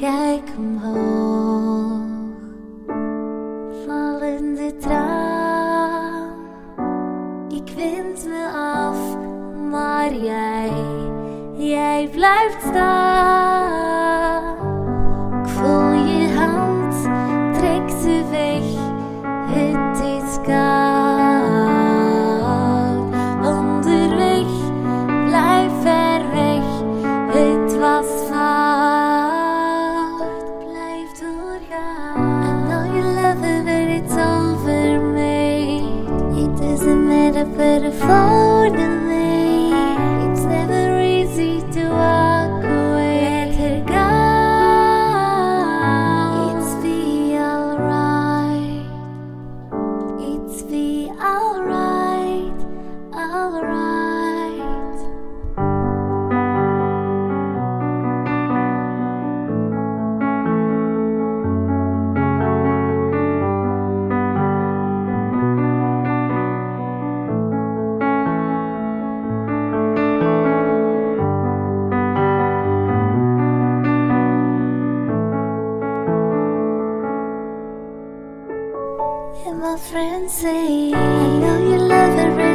kijk omhoog. Vallende traan, ik wend me af, maar jij, jij blijft staan. Ik voel je hand, trek ze weg, het is koud. 风 friends say I know you love it.